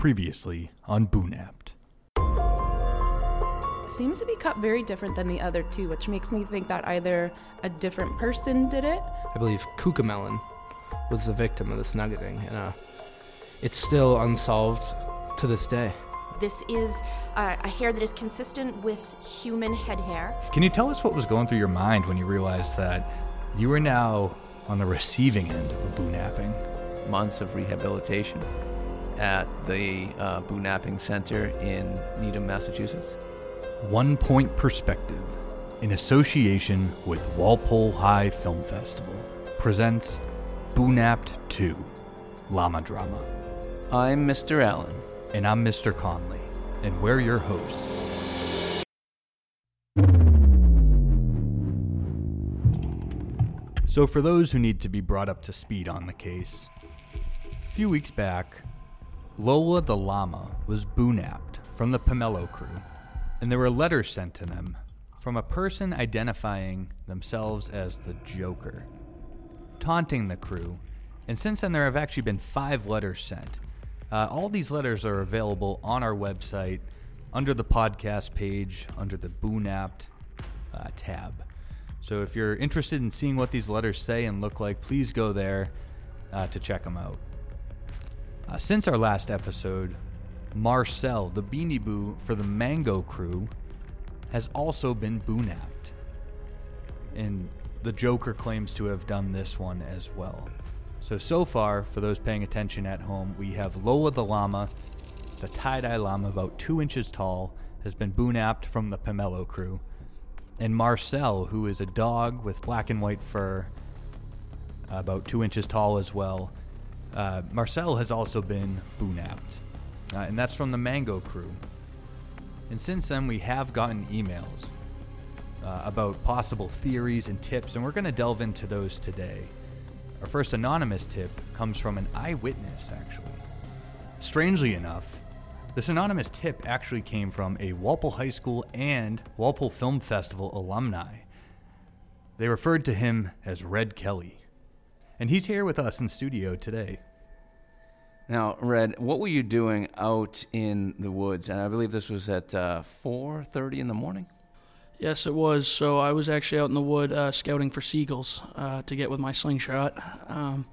Previously on Boonapt. Seems to be cut very different than the other two, which makes me think that either a different person did it. I believe Cucamelon was the victim of this nuggeting, and uh, it's still unsolved to this day. This is uh, a hair that is consistent with human head hair. Can you tell us what was going through your mind when you realized that you were now on the receiving end of a boonapping? months of rehabilitation at the uh, Boo Napping Center in Needham, Massachusetts. One Point Perspective, in association with Walpole High Film Festival, presents Boonapt 2 Llama Drama. I'm Mr. Allen. And I'm Mr. Conley, and we're your hosts. So, for those who need to be brought up to speed on the case, a few weeks back, Lola the llama was boonapped from the Pomelo crew, and there were letters sent to them from a person identifying themselves as the Joker, taunting the crew. And since then, there have actually been five letters sent. Uh, all these letters are available on our website under the podcast page, under the Boonapped uh, tab. So if you're interested in seeing what these letters say and look like, please go there uh, to check them out. Uh, since our last episode, Marcel, the Beanie Boo for the Mango Crew, has also been boonapped. And the Joker claims to have done this one as well. So, so far, for those paying attention at home, we have Lola the Llama, the tie dye llama about two inches tall, has been boonapped from the Pomelo crew. And Marcel, who is a dog with black and white fur, about two inches tall as well. Uh, Marcel has also been boonapped, uh, and that's from the Mango crew. And since then, we have gotten emails uh, about possible theories and tips, and we're going to delve into those today. Our first anonymous tip comes from an eyewitness, actually. Strangely enough, this anonymous tip actually came from a Walpole High School and Walpole Film Festival alumni. They referred to him as Red Kelly. And he's here with us in studio today. Now, Red, what were you doing out in the woods? And I believe this was at uh, 4.30 in the morning? Yes, it was. So I was actually out in the wood uh, scouting for seagulls uh, to get with my slingshot. Um,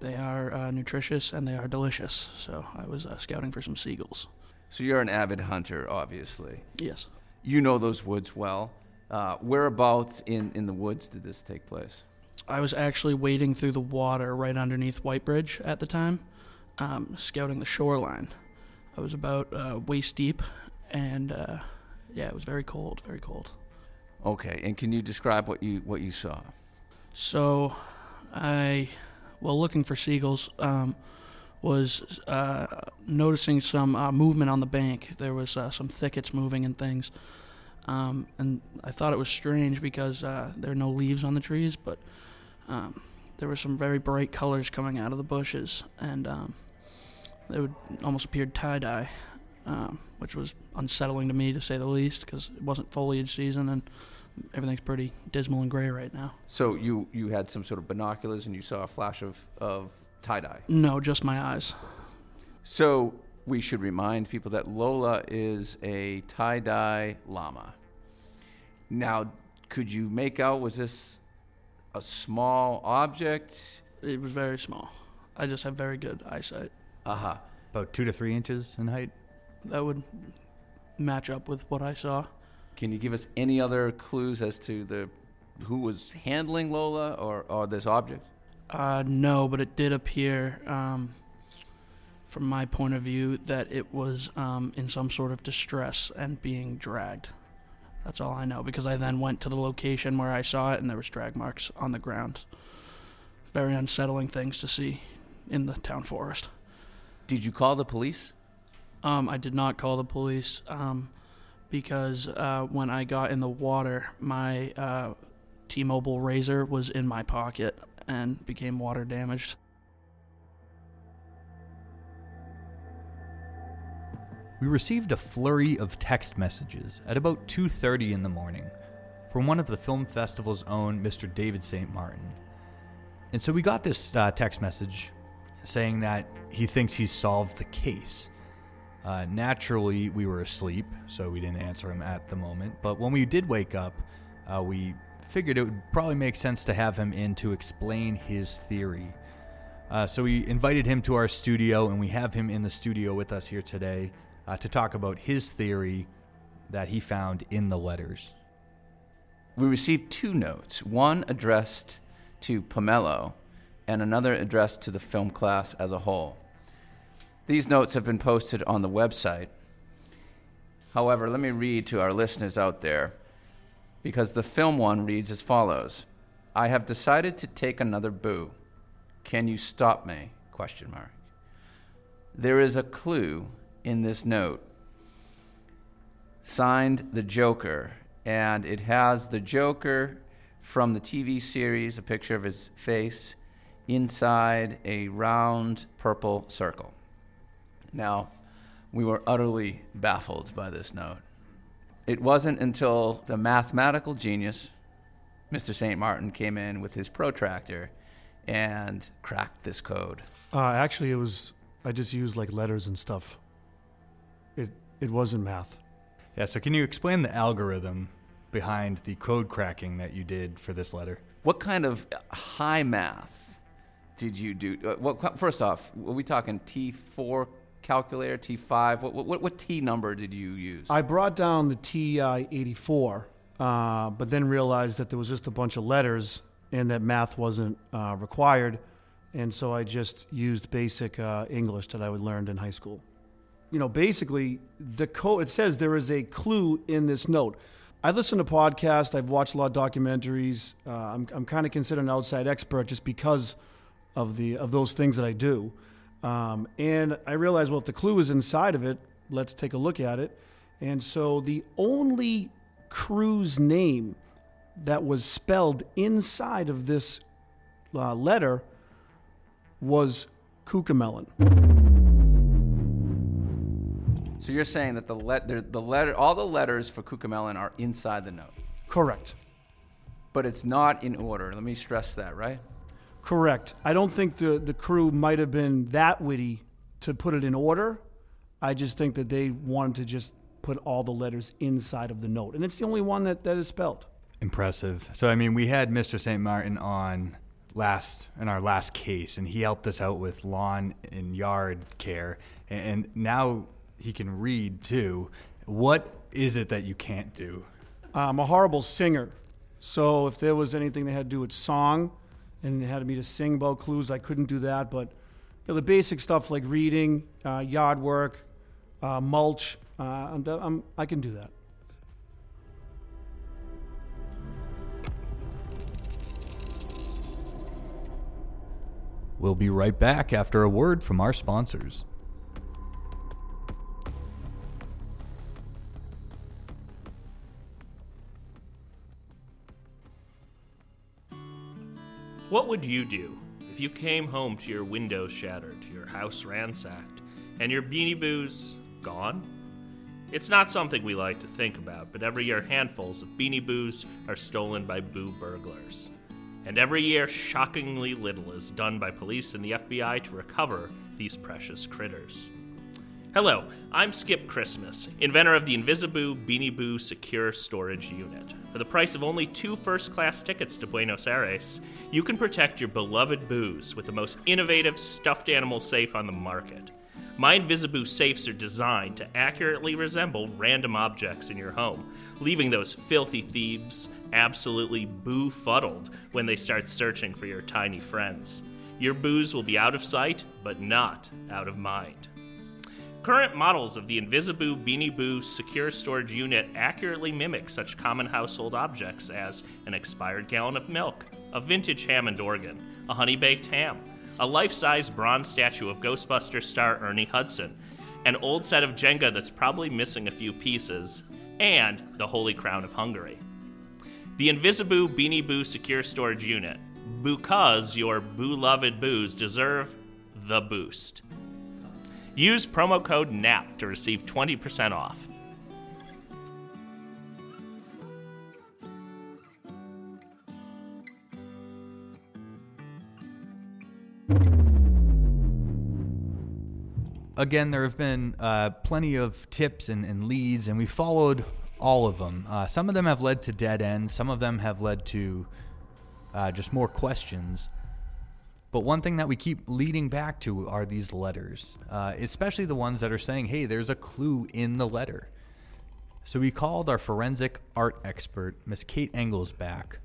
they are uh, nutritious and they are delicious. So I was uh, scouting for some seagulls. So you're an avid hunter, obviously. Yes. You know those woods well. Uh, whereabouts in, in the woods did this take place? I was actually wading through the water right underneath White Bridge at the time, um, scouting the shoreline. I was about uh, waist deep, and uh, yeah, it was very cold, very cold. Okay, and can you describe what you what you saw? So, I, well, looking for seagulls, um, was uh, noticing some uh, movement on the bank. There was uh, some thickets moving and things, um, and I thought it was strange because uh, there are no leaves on the trees, but um, there were some very bright colors coming out of the bushes, and um, they would almost appeared tie dye, um, which was unsettling to me to say the least, because it wasn't foliage season and everything's pretty dismal and gray right now. So you you had some sort of binoculars and you saw a flash of of tie dye. No, just my eyes. So we should remind people that Lola is a tie dye llama. Now, could you make out was this a small object? It was very small. I just have very good eyesight. Uh-huh. About two to three inches in height. That would match up with what I saw. Can you give us any other clues as to the who was handling Lola or, or this object? Uh, no, but it did appear, um, from my point of view, that it was um, in some sort of distress and being dragged. That's all I know because I then went to the location where I saw it and there was drag marks on the ground. Very unsettling things to see in the town forest. Did you call the police? Um, I did not call the police um, because uh, when I got in the water, my uh, T-Mobile Razor was in my pocket and became water damaged. We received a flurry of text messages at about 2:30 in the morning from one of the film festival's own Mr. David St. Martin. And so we got this uh, text message saying that he thinks he's solved the case. Uh, naturally, we were asleep, so we didn't answer him at the moment. But when we did wake up, uh, we figured it would probably make sense to have him in to explain his theory. Uh, so we invited him to our studio, and we have him in the studio with us here today uh, to talk about his theory that he found in the letters. We received two notes one addressed to Pomelo, and another addressed to the film class as a whole. These notes have been posted on the website. However, let me read to our listeners out there because the film one reads as follows I have decided to take another boo. Can you stop me? Question mark. There is a clue in this note. Signed the Joker, and it has the Joker from the TV series, a picture of his face, inside a round purple circle. Now, we were utterly baffled by this note. It wasn't until the mathematical genius, Mr. St. Martin, came in with his protractor and cracked this code. Uh, actually, it was I just used like letters and stuff. It it wasn't math. Yeah, so can you explain the algorithm behind the code cracking that you did for this letter? What kind of high math did you do? Uh, what, first off, were we talking T4 calculator, T5? What, what, what T number did you use? I brought down the TI 84, uh, but then realized that there was just a bunch of letters and that math wasn't uh, required. And so I just used basic uh, English that I had learned in high school. You know, basically, the code, it says there is a clue in this note. I listen to podcasts, I've watched a lot of documentaries. Uh, I'm, I'm kind of considered an outside expert just because of, the, of those things that I do. Um, and I realized, well, if the clue is inside of it, let's take a look at it. And so the only crew's name that was spelled inside of this uh, letter was Cucamelon. So you're saying that the, let, the letter, all the letters for Cucamelon are inside the note, Correct. but it's not in order. Let me stress that, right? Correct. I don't think the, the crew might have been that witty to put it in order. I just think that they wanted to just put all the letters inside of the note. And it's the only one that, that is spelled. Impressive. So, I mean, we had Mr. St. Martin on last in our last case, and he helped us out with lawn and yard care, and now he can read too. What is it that you can't do? I'm a horrible singer, so if there was anything that had to do with song, and it had me to sing about clues, I couldn't do that. But you know, the basic stuff like reading, uh, yard work, uh, mulch, uh, I'm, I'm, I can do that. We'll be right back after a word from our sponsors. What would you do if you came home to your windows shattered, your house ransacked, and your Beanie Boos gone? It's not something we like to think about, but every year handfuls of Beanie Boos are stolen by boo burglars. And every year, shockingly little is done by police and the FBI to recover these precious critters. Hello, I'm Skip Christmas, inventor of the Invisiboo Beanie Boo Secure Storage Unit. For the price of only two first class tickets to Buenos Aires, you can protect your beloved boos with the most innovative stuffed animal safe on the market. My Invisiboo safes are designed to accurately resemble random objects in your home, leaving those filthy thieves absolutely boo fuddled when they start searching for your tiny friends. Your boos will be out of sight, but not out of mind. Current models of the Invisiboo Beanie Boo secure storage unit accurately mimic such common household objects as an expired gallon of milk, a vintage Hammond organ, a honey baked ham, a life size bronze statue of Ghostbuster star Ernie Hudson, an old set of Jenga that's probably missing a few pieces, and the Holy Crown of Hungary. The Invisiboo Beanie Boo secure storage unit, because your boo-loved boos deserve the boost. Use promo code NAP to receive 20% off. again, there have been uh, plenty of tips and, and leads, and we followed all of them. Uh, some of them have led to dead ends, some of them have led to uh, just more questions. But one thing that we keep leading back to are these letters, uh, especially the ones that are saying, hey, there's a clue in the letter. So we called our forensic art expert, Miss Kate Engels, back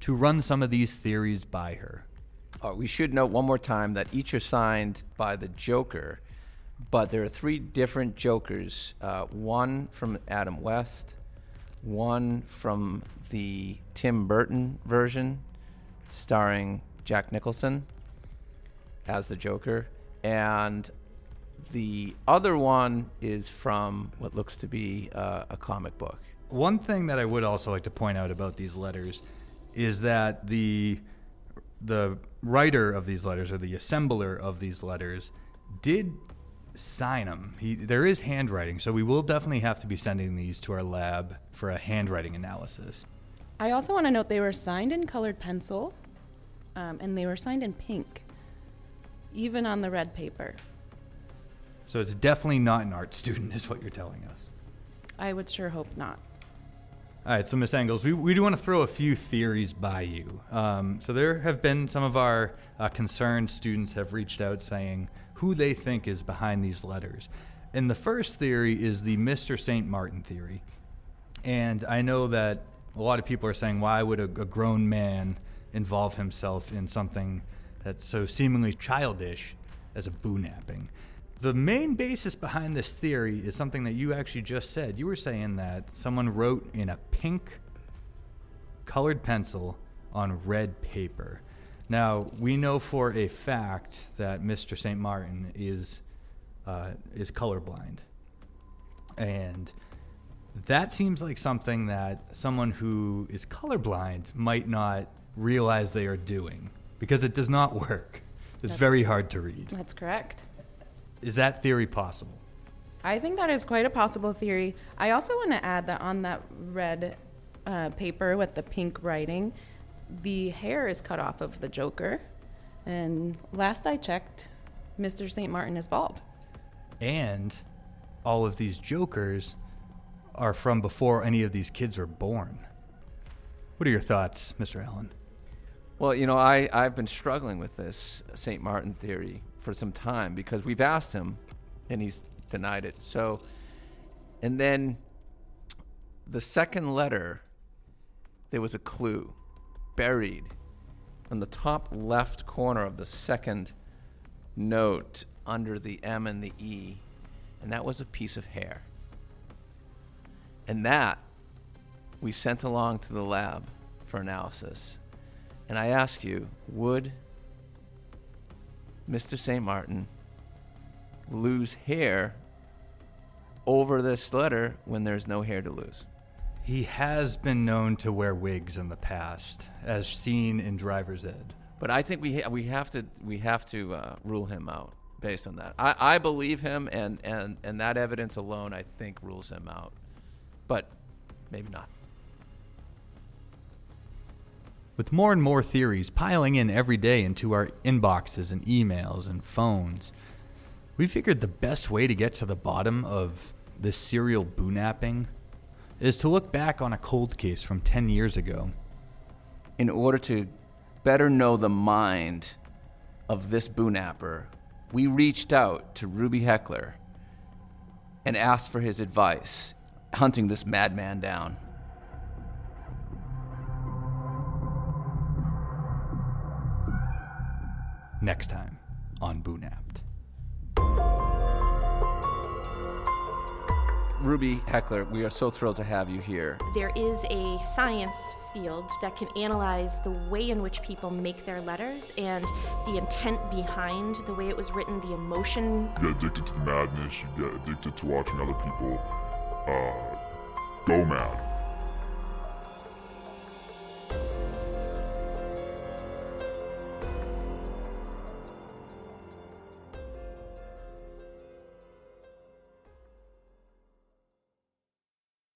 to run some of these theories by her. Uh, we should note one more time that each are signed by the Joker, but there are three different Jokers uh, one from Adam West, one from the Tim Burton version, starring Jack Nicholson as the Joker, and the other one is from what looks to be uh, a comic book. One thing that I would also like to point out about these letters is that the the writer of these letters or the assembler of these letters did sign them. He, there is handwriting, so we will definitely have to be sending these to our lab for a handwriting analysis. I also want to note they were signed in colored pencil, um, and they were signed in pink, even on the red paper. So it's definitely not an art student, is what you're telling us. I would sure hope not. All right, so Miss Engels, we, we do want to throw a few theories by you. Um, so there have been some of our uh, concerned students have reached out saying who they think is behind these letters. And the first theory is the Mr. St. Martin theory. And I know that a lot of people are saying, why would a, a grown man involve himself in something that's so seemingly childish as a boo napping? The main basis behind this theory is something that you actually just said. You were saying that someone wrote in a pink colored pencil on red paper. Now, we know for a fact that Mr. St. Martin is, uh, is colorblind. And that seems like something that someone who is colorblind might not realize they are doing because it does not work. It's very hard to read. That's correct. Is that theory possible? I think that is quite a possible theory. I also want to add that on that red uh, paper with the pink writing, the hair is cut off of the Joker. And last I checked, Mr. St. Martin is bald. And all of these jokers are from before any of these kids were born. What are your thoughts, Mr. Allen? Well, you know, I, I've been struggling with this St. Martin theory for some time because we've asked him and he's denied it. So, and then the second letter, there was a clue buried on the top left corner of the second note under the M and the E, and that was a piece of hair. And that we sent along to the lab for analysis. And I ask you, would Mr. St. Martin lose hair over this letter when there's no hair to lose? He has been known to wear wigs in the past, as seen in driver's ed. But I think we ha- we have to we have to uh, rule him out based on that. I, I believe him, and, and and that evidence alone, I think, rules him out. But maybe not. With more and more theories piling in every day into our inboxes and emails and phones, we figured the best way to get to the bottom of this serial boonapping is to look back on a cold case from 10 years ago. In order to better know the mind of this boonapper, we reached out to Ruby Heckler and asked for his advice hunting this madman down. Next time on Boo Napped. Ruby Heckler, we are so thrilled to have you here. There is a science field that can analyze the way in which people make their letters and the intent behind the way it was written, the emotion. You get addicted to the madness, you get addicted to watching other people uh, go mad.